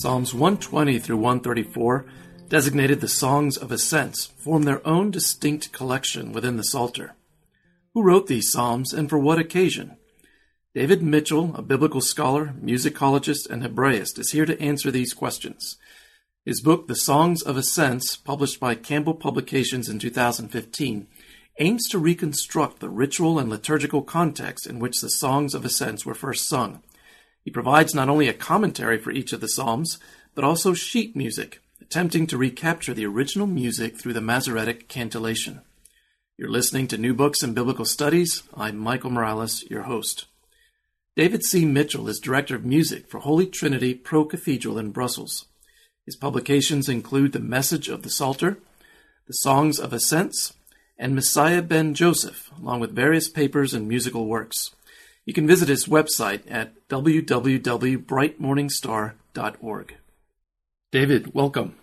Psalms 120 through 134, designated the Songs of Ascents, form their own distinct collection within the Psalter. Who wrote these psalms and for what occasion? David Mitchell, a biblical scholar, musicologist, and Hebraist, is here to answer these questions. His book, The Songs of Ascents, published by Campbell Publications in 2015, aims to reconstruct the ritual and liturgical context in which the Songs of Ascents were first sung he provides not only a commentary for each of the Psalms, but also sheet music, attempting to recapture the original music through the Masoretic cantillation. You're listening to New Books in Biblical Studies. I'm Michael Morales, your host. David C. Mitchell is Director of Music for Holy Trinity Pro Cathedral in Brussels. His publications include The Message of the Psalter, The Songs of Ascents, and Messiah ben Joseph, along with various papers and musical works. You can visit his website at www.brightmorningstar.org. David, welcome.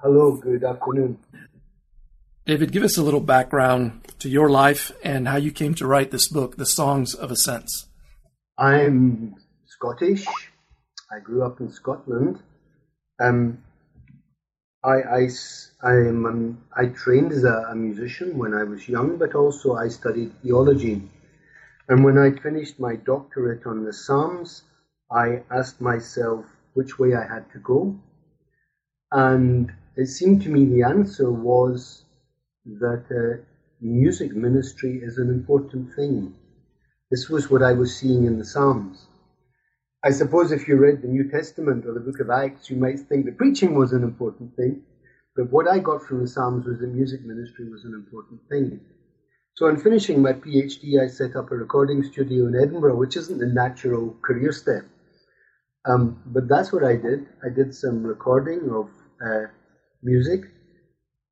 Hello, good afternoon. David, give us a little background to your life and how you came to write this book, The Songs of Ascents. I'm Scottish. I grew up in Scotland. Um, I, I, I, um, I trained as a, a musician when I was young, but also I studied theology and when I finished my doctorate on the Psalms, I asked myself which way I had to go. And it seemed to me the answer was that uh, music ministry is an important thing. This was what I was seeing in the Psalms. I suppose if you read the New Testament or the book of Acts, you might think that preaching was an important thing. But what I got from the Psalms was that music ministry was an important thing. So, on finishing my PhD, I set up a recording studio in Edinburgh, which isn't the natural career step. Um, but that's what I did. I did some recording of uh, music.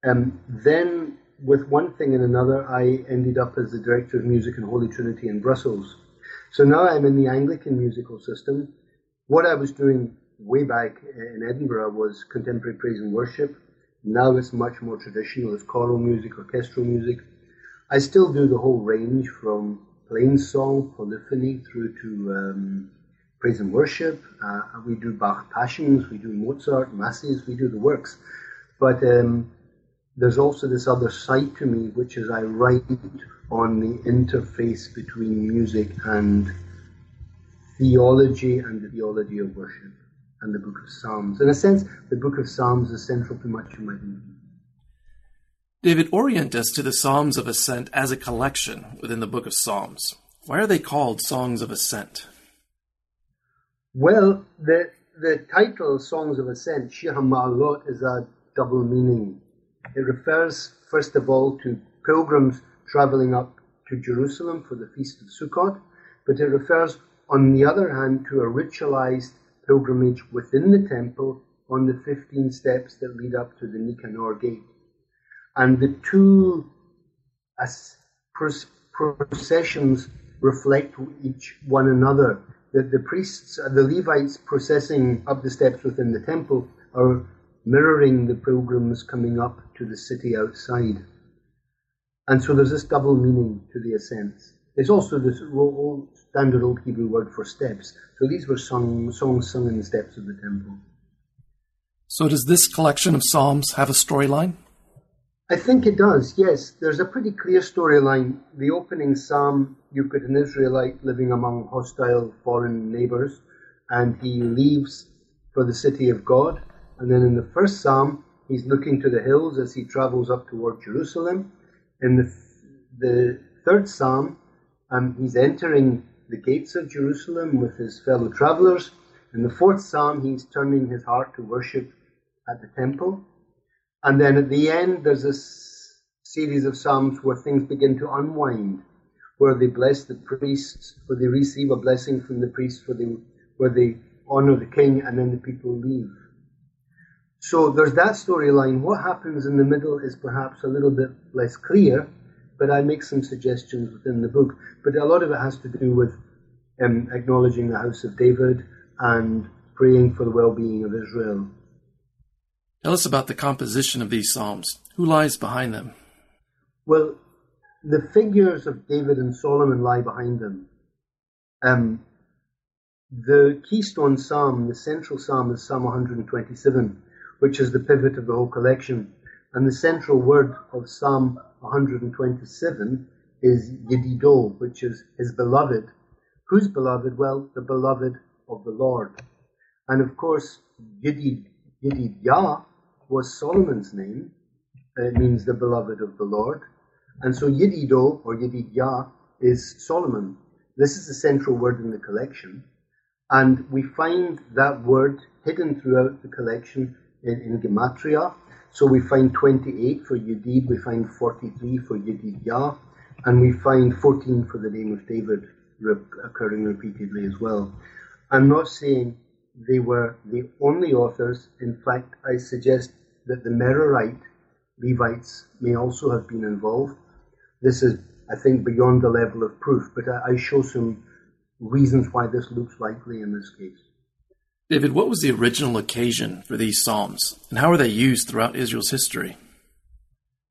Um, then, with one thing and another, I ended up as the director of music in Holy Trinity in Brussels. So now I'm in the Anglican musical system. What I was doing way back in Edinburgh was contemporary praise and worship. Now it's much more traditional. It's choral music, orchestral music. I still do the whole range from plain song, polyphony, through to um, praise and worship. Uh, we do Bach passions, we do Mozart masses, we do the works. But um, there's also this other side to me, which is I write on the interface between music and theology and the theology of worship and the book of Psalms. In a sense, the book of Psalms is central to much of my thinking. David, orient us to the Psalms of Ascent as a collection within the book of Psalms. Why are they called Songs of Ascent? Well, the, the title Songs of Ascent, Shir is a double meaning. It refers, first of all, to pilgrims traveling up to Jerusalem for the Feast of Sukkot, but it refers, on the other hand, to a ritualized pilgrimage within the temple on the 15 steps that lead up to the Nicanor gate and the two processions reflect each one another. That the priests, uh, the Levites processing up the steps within the temple are mirroring the pilgrims coming up to the city outside. And so there's this double meaning to the ascents. There's also this old, standard old Hebrew word for steps. So these were sung, songs sung in the steps of the temple. So does this collection of psalms have a storyline? I think it does, yes. There's a pretty clear storyline. The opening psalm, you've got an Israelite living among hostile foreign neighbors, and he leaves for the city of God. And then in the first psalm, he's looking to the hills as he travels up toward Jerusalem. In the, the third psalm, um, he's entering the gates of Jerusalem with his fellow travelers. In the fourth psalm, he's turning his heart to worship at the temple. And then at the end, there's a series of Psalms where things begin to unwind, where they bless the priests, where they receive a blessing from the priests, where they, where they honor the king, and then the people leave. So there's that storyline. What happens in the middle is perhaps a little bit less clear, but I make some suggestions within the book. But a lot of it has to do with um, acknowledging the house of David and praying for the well being of Israel. Tell us about the composition of these Psalms. Who lies behind them? Well, the figures of David and Solomon lie behind them. Um, the keystone psalm, the central psalm, is Psalm 127, which is the pivot of the whole collection. And the central word of Psalm 127 is Yedido, which is his beloved. Whose beloved? Well, the beloved of the Lord. And of course, Yedid, Yedidyah was Solomon's name. It means the beloved of the Lord. And so Yedido or Yedidyah is Solomon. This is the central word in the collection. And we find that word hidden throughout the collection in, in Gematria. So we find 28 for Yedid, we find 43 for Yedidyah, and we find 14 for the name of David occurring repeatedly as well. I'm not saying they were the only authors. In fact, I suggest that the Merarite Levites may also have been involved. This is, I think, beyond the level of proof, but I, I show some reasons why this looks likely in this case. David, what was the original occasion for these psalms, and how are they used throughout Israel's history?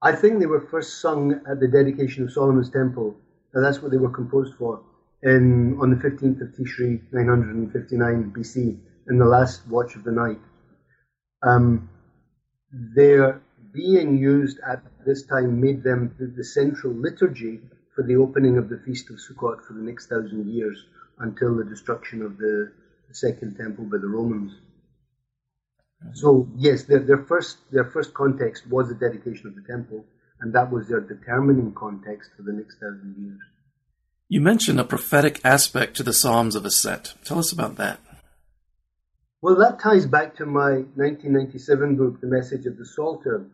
I think they were first sung at the dedication of Solomon's temple, and that's what they were composed for in, on the 15th of Tishri, 959 BC, in the last watch of the night. Um, their being used at this time made them the, central liturgy for the opening of the Feast of Sukkot for the next thousand years until the destruction of the, the Second Temple by the Romans. So yes, their, their first their first context was the dedication of the temple, and that was their determining context for the next thousand years. You mentioned a prophetic aspect to the Psalms of Ascent. Tell us about that. Well, that ties back to my 1997 book, The Message of the Psalter.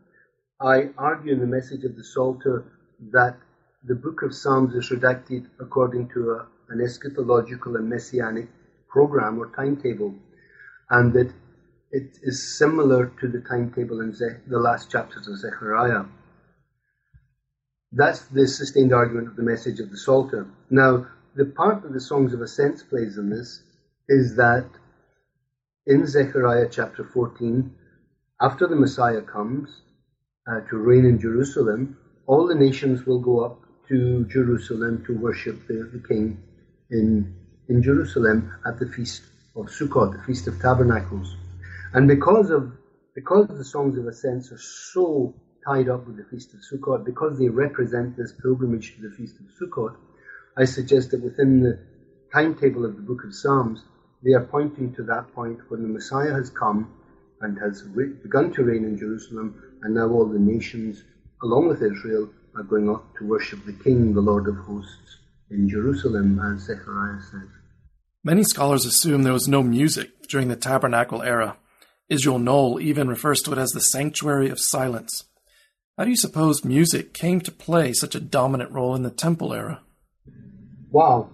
I argue in the Message of the Psalter that the book of Psalms is redacted according to a, an eschatological and messianic program or timetable, and that it is similar to the timetable in Ze- the last chapters of Zechariah. That's the sustained argument of the message of the Psalter. Now, the part that the Songs of Ascent plays in this is that in Zechariah chapter 14, after the Messiah comes uh, to reign in Jerusalem, all the nations will go up to Jerusalem to worship the, the King in, in Jerusalem at the Feast of Sukkot, the Feast of Tabernacles. And because of because the songs of ascents are so tied up with the Feast of Sukkot, because they represent this pilgrimage to the Feast of Sukkot, I suggest that within the timetable of the book of Psalms, they are pointing to that point when the Messiah has come and has re- begun to reign in Jerusalem, and now all the nations, along with Israel, are going up to worship the King, the Lord of hosts, in Jerusalem, as Zechariah says. Many scholars assume there was no music during the tabernacle era. Israel Knohl even refers to it as the sanctuary of silence. How do you suppose music came to play such a dominant role in the temple era? Wow.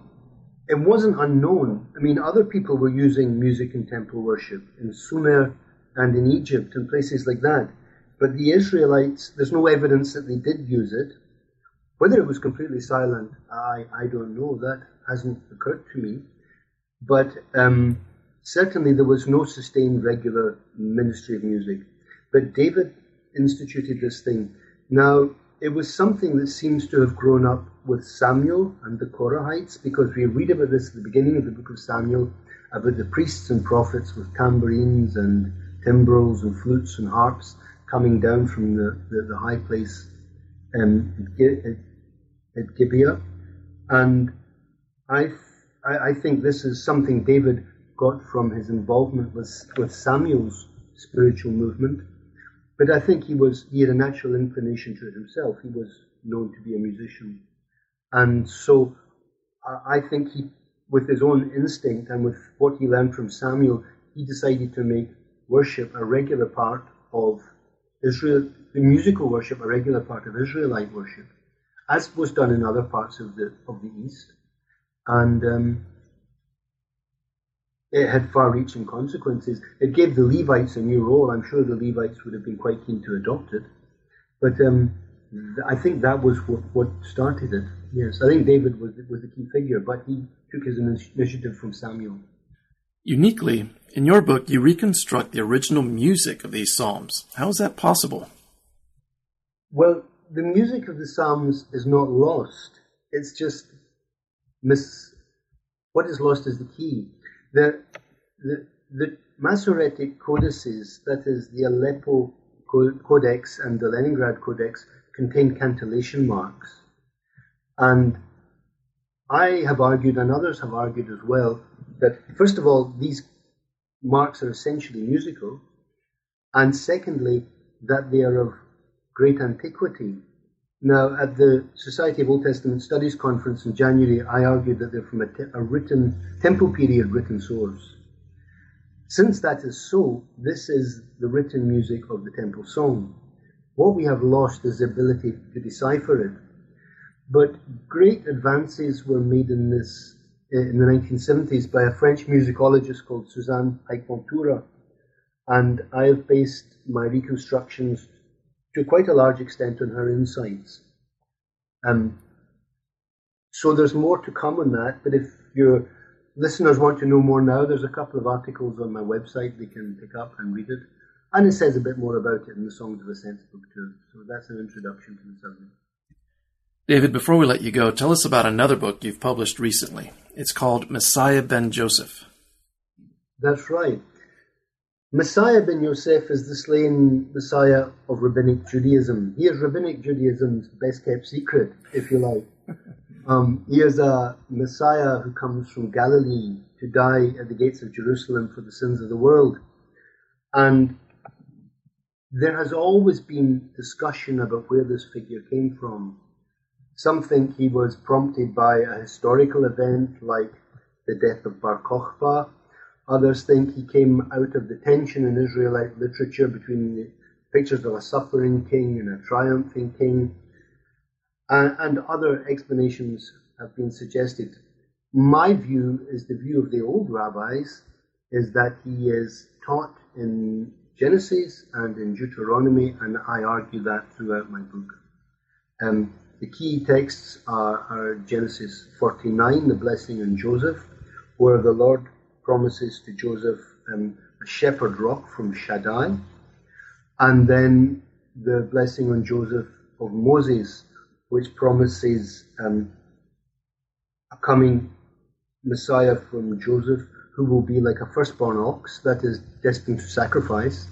It wasn't unknown. I mean, other people were using music in temple worship in Sumer and in Egypt and places like that. But the Israelites, there's no evidence that they did use it. Whether it was completely silent, I, I don't know. That hasn't occurred to me. But um, certainly there was no sustained regular ministry of music. But David instituted this thing. Now, it was something that seems to have grown up with Samuel and the Korahites, because we read about this at the beginning of the book of Samuel, about the priests and prophets with tambourines and timbrels and flutes and harps coming down from the, the, the high place um, at, at Gibeah. And I, I think this is something David got from his involvement with, with Samuel's spiritual movement. But I think he was he had a natural inclination to it himself. He was known to be a musician, and so I think he, with his own instinct and with what he learned from Samuel, he decided to make worship a regular part of Israel, the musical worship a regular part of Israelite worship. as was done in other parts of the of the East, and um, it had far-reaching consequences. It gave the Levites a new role. I'm sure the Levites would have been quite keen to adopt it, but um, th- I think that was what, what started it. Yes, I think David was was the key figure, but he took his initiative from Samuel. Uniquely, in your book, you reconstruct the original music of these psalms. How is that possible? Well, the music of the psalms is not lost. It's just mis. What is lost is the key. The the, the Masoretic codices, that is the Aleppo Codex and the Leningrad Codex, contain cantillation marks. And I have argued, and others have argued as well, that first of all, these marks are essentially musical, and secondly, that they are of great antiquity. Now, at the Society of Old Testament Studies conference in January, I argued that they're from a, te- a written, temple period written source. Since that is so, this is the written music of the temple song. What we have lost is the ability to decipher it. But great advances were made in this eh, in the 1970s by a French musicologist called Suzanne Haïk-Vantoura, and I have based my reconstructions to quite a large extent on her insights. Um, so there's more to come on that, but if your listeners want to know more now, there's a couple of articles on my website they can pick up and read it. And it says a bit more about it in the Songs of Ascent book too. So that's an introduction to the subject. David, before we let you go, tell us about another book you've published recently. It's called Messiah ben Joseph. That's right. Messiah ben Yosef is the slain Messiah of Rabbinic Judaism. He is Rabbinic Judaism's best kept secret, if you like. Um, he is a Messiah who comes from Galilee to die at the gates of Jerusalem for the sins of the world. And there has always been discussion about where this figure came from. Some think he was prompted by a historical event like the death of Bar Kokhba. Others think he came out of the tension in Israelite literature between the pictures of a suffering king and a triumphing king. Uh, and other explanations have been suggested. My view is the view of the old rabbis, is that he is taught in Genesis and in Deuteronomy, and I argue that throughout my book. Um, the key texts are, are Genesis 49, the blessing on Joseph, where the Lord promises to Joseph um, a shepherd rock from Shaddai, and then the blessing on Joseph of Moses, which promises um, a coming Messiah from Joseph who will be like a firstborn ox that is destined to sacrifice,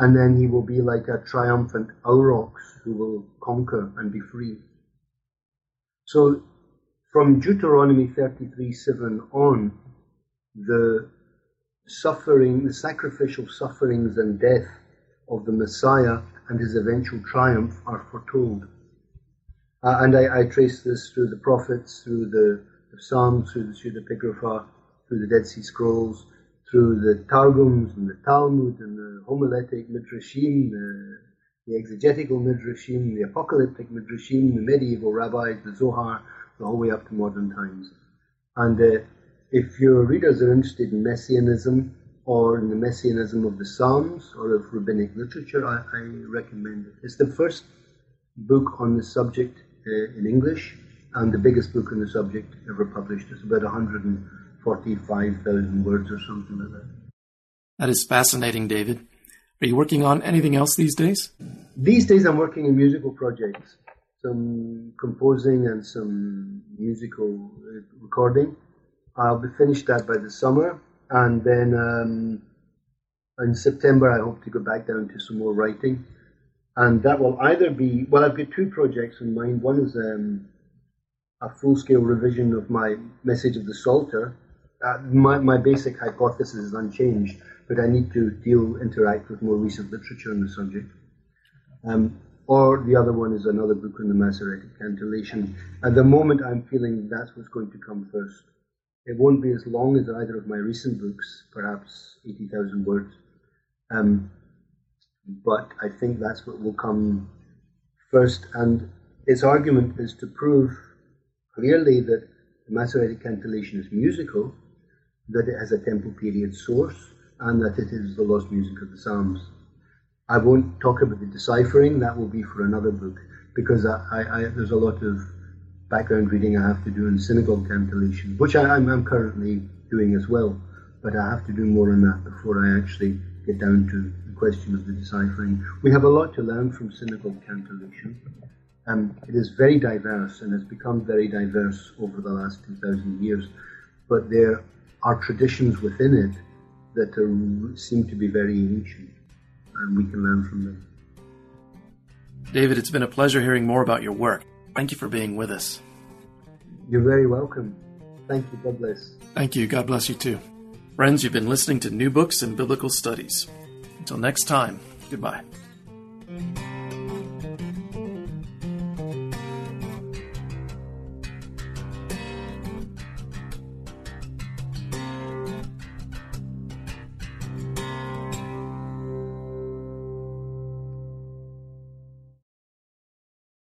and then he will be like a triumphant aurochs who will conquer and be free. So from Deuteronomy 33 7 on, the suffering, the sacrificial sufferings and death of the Messiah and his eventual triumph are foretold. Uh, and I, I, trace this through the prophets, through the, the Psalms, through the Pseudepigrapha, through the Dead Sea Scrolls, through the Targums and the Talmud and the homiletic Midrashim, the the exegetical midrashim, the apocalyptic midrashim, the medieval rabbis, the Zohar, the whole way up to modern times. And uh, if your readers are interested in messianism or in the messianism of the Psalms or of rabbinic literature, I, I recommend it. It's the first book on the subject uh, in English and the biggest book on the subject ever published. It's about 145,000 words or something like that. That is fascinating, David. Are you working on anything else these days? These days, I'm working in musical projects, some composing and some musical uh, recording. I'll be finished that by the summer, and then um, in September, I hope to go back down to some more writing. And that will either be well, I've got two projects in mind. One is um, a full scale revision of my message of the Psalter. Uh, my, my basic hypothesis is unchanged but I need to deal, interact with more recent literature on the subject. Um, or the other one is another book on the Masoretic cantillation. At the moment, I'm feeling that's what's going to come first. It won't be as long as either of my recent books, perhaps 80,000 words. Um, but I think that's what will come first. And its argument is to prove clearly that the Masoretic cantillation is musical, that it has a tempo period source, and that it is the lost music of the Psalms. I won't talk about the deciphering, that will be for another book, because I, I, I, there's a lot of background reading I have to do in synagogue cantillation, which I, am currently doing as well, but I have to do more on that before I actually get down to the question of the deciphering. We have a lot to learn from synagogue cantillation. Um, it is very diverse and has become very diverse over the last 2,000 years, but there are traditions within it that are, seem to be very ancient, and we can learn from them. David, it's been a pleasure hearing more about your work. Thank you for being with us. You're very welcome. Thank you. God bless. Thank you. God bless you too. Friends, you've been listening to New Books in Biblical Studies. Until next time, goodbye.